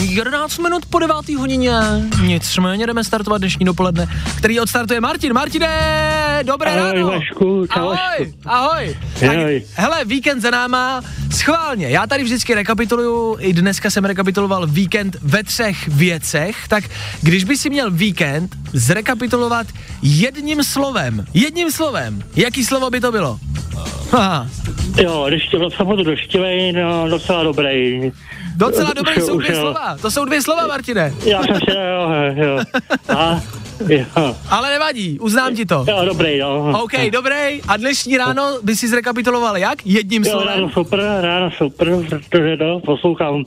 C: 11 minut po 9. hodině. Nicméně jdeme startovat dnešní dopoledne, který odstartuje Martin. Martine, dobré
I: Ahoj,
C: ráno.
I: Vašku,
C: ahoj,
I: Vašku.
C: ahoj. Tak,
I: Ahoj.
C: hele, víkend za náma, schválně. Já tady vždycky rekapituluju, i dneska jsem rekapituloval víkend ve třech věcech, tak když by si měl víkend zrekapitulovat jedním slovem, jedním slovem, jaký slovo by to bylo? Haha,
I: Jo, deště, docela budu doštivej, no, docela dobrý.
C: Docela dobré
I: jo,
C: jsou dvě
I: jo.
C: slova, to jsou dvě slova, Martine.
I: Já jsem si, jo, jo. A, jo.
C: Ale nevadí, uznám ti to.
I: Jo, dobrý, no.
C: OK, dobrý. A dnešní ráno by si zrekapituloval jak? Jedním
I: Jo,
C: slovem?
I: ráno super, ráno super, protože to poslouchám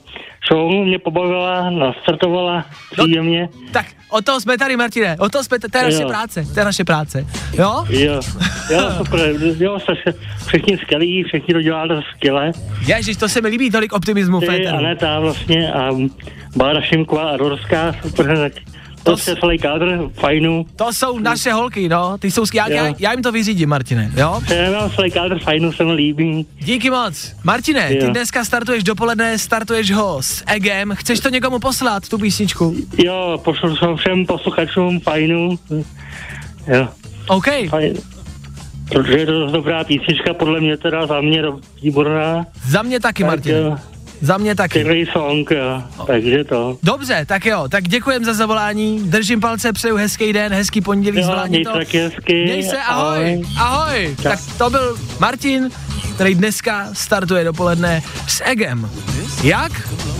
I: show, mě pobavila, nastartovala příjemně.
C: Tak, o toho jsme tady, Martine, o toho jsme, to je naše
I: Jo.
C: práce, to je naše práce. Jo?
I: Jo, jo, super, jo, jste všichni skvělí, všichni to děláte skvěle.
C: Ježiš, to se mi líbí, tolik optimismu,
I: Ty,
C: Féteru.
I: Aneta vlastně a Bára Šimková a Dorská, super, tak to je celý kádr, fajnu.
C: To jsou naše holky, no, ty jsou skvělé,
I: Jo.
C: já, já jim to vyřídím, Martine, jo?
I: Přejeme celý kádr, fajnu, se mi líbí.
C: Díky moc. Martine, ty
I: Jo.
C: dneska startuješ dopoledne, startuješ ho s Egem, chceš to někomu poslat, tu písničku?
I: Jo, pošlu jsem všem posluchačům fajnu. Jo,
C: OK,
I: fajn. Protože je to dobrá písnička, podle mě teda za mě výborná.
C: za mě taky,
I: Tak
C: Martine,
I: jo,
C: za mě taky.
I: skvělý song, jo. takže to.
C: Dobře, tak jo, tak děkujem za zavolání, držím palce, přeju hezký den, hezký pondělí,
I: Jo,
C: zvládni
I: měj
C: to.
I: se taky hezky.
C: Měj se, ahoj, ahoj. Tak to byl Martin, který dneska startuje dopoledne s Egem. Jak?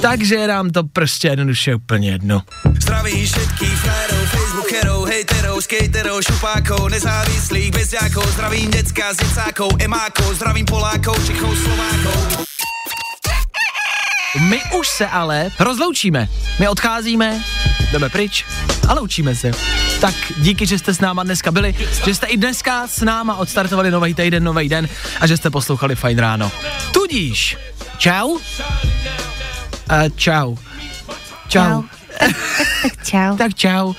C: Takže je nám to prostě jednoduše úplně jedno.
K: Zdraví všetký frérov, facebookerov, hejterov, skaterov, šupákov, nezávislých, bezďákov, zdravím decka s decákov, emákov, zdravím Polákov, Čechov, Slovákov.
C: My už se ale rozloučíme. My odcházíme, jdeme pryč a loučíme se. Tak díky, že jste s náma dneska byli, že jste i dneska s náma odstartovali nový týden, nový den a že jste poslouchali Fajn ráno. Tudíž, čau. Uh, čau. Čau.
E: Tak čau.
C: Tak čau.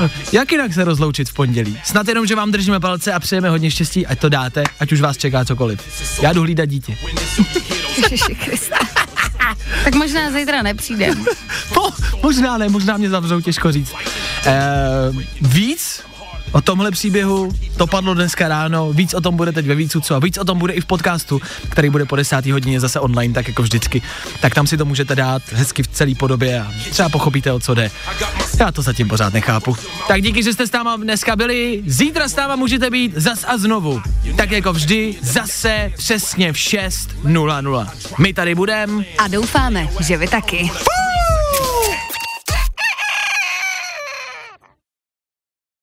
C: No, jak jinak se rozloučit v pondělí? Snad jenom, že vám držíme palce a přejeme hodně štěstí, ať to dáte, ať už vás čeká cokoliv. Já jdu hlídat dítě.
E: Ježiši Krista. Tak možná zítra nepřijdem.
C: Po, možná ne, možná mě zavřou, těžko říct. E, víc o tomhle příběhu, to padlo dneska ráno, víc o tom bude teď ve vícu, co a víc o tom bude i v podcastu, který bude po desátý hodině zase online, tak jako vždycky. Tak tam si to můžete dát hezky v celé podobě a třeba pochopíte, o co jde. Já to zatím pořád nechápu. Tak díky, že jste s náma dneska byli. Zítra s náma můžete být zas a znovu. Tak jako vždy, zase přesně v 6.00. My tady budeme.
E: A doufáme, že vy taky.
C: Fuh!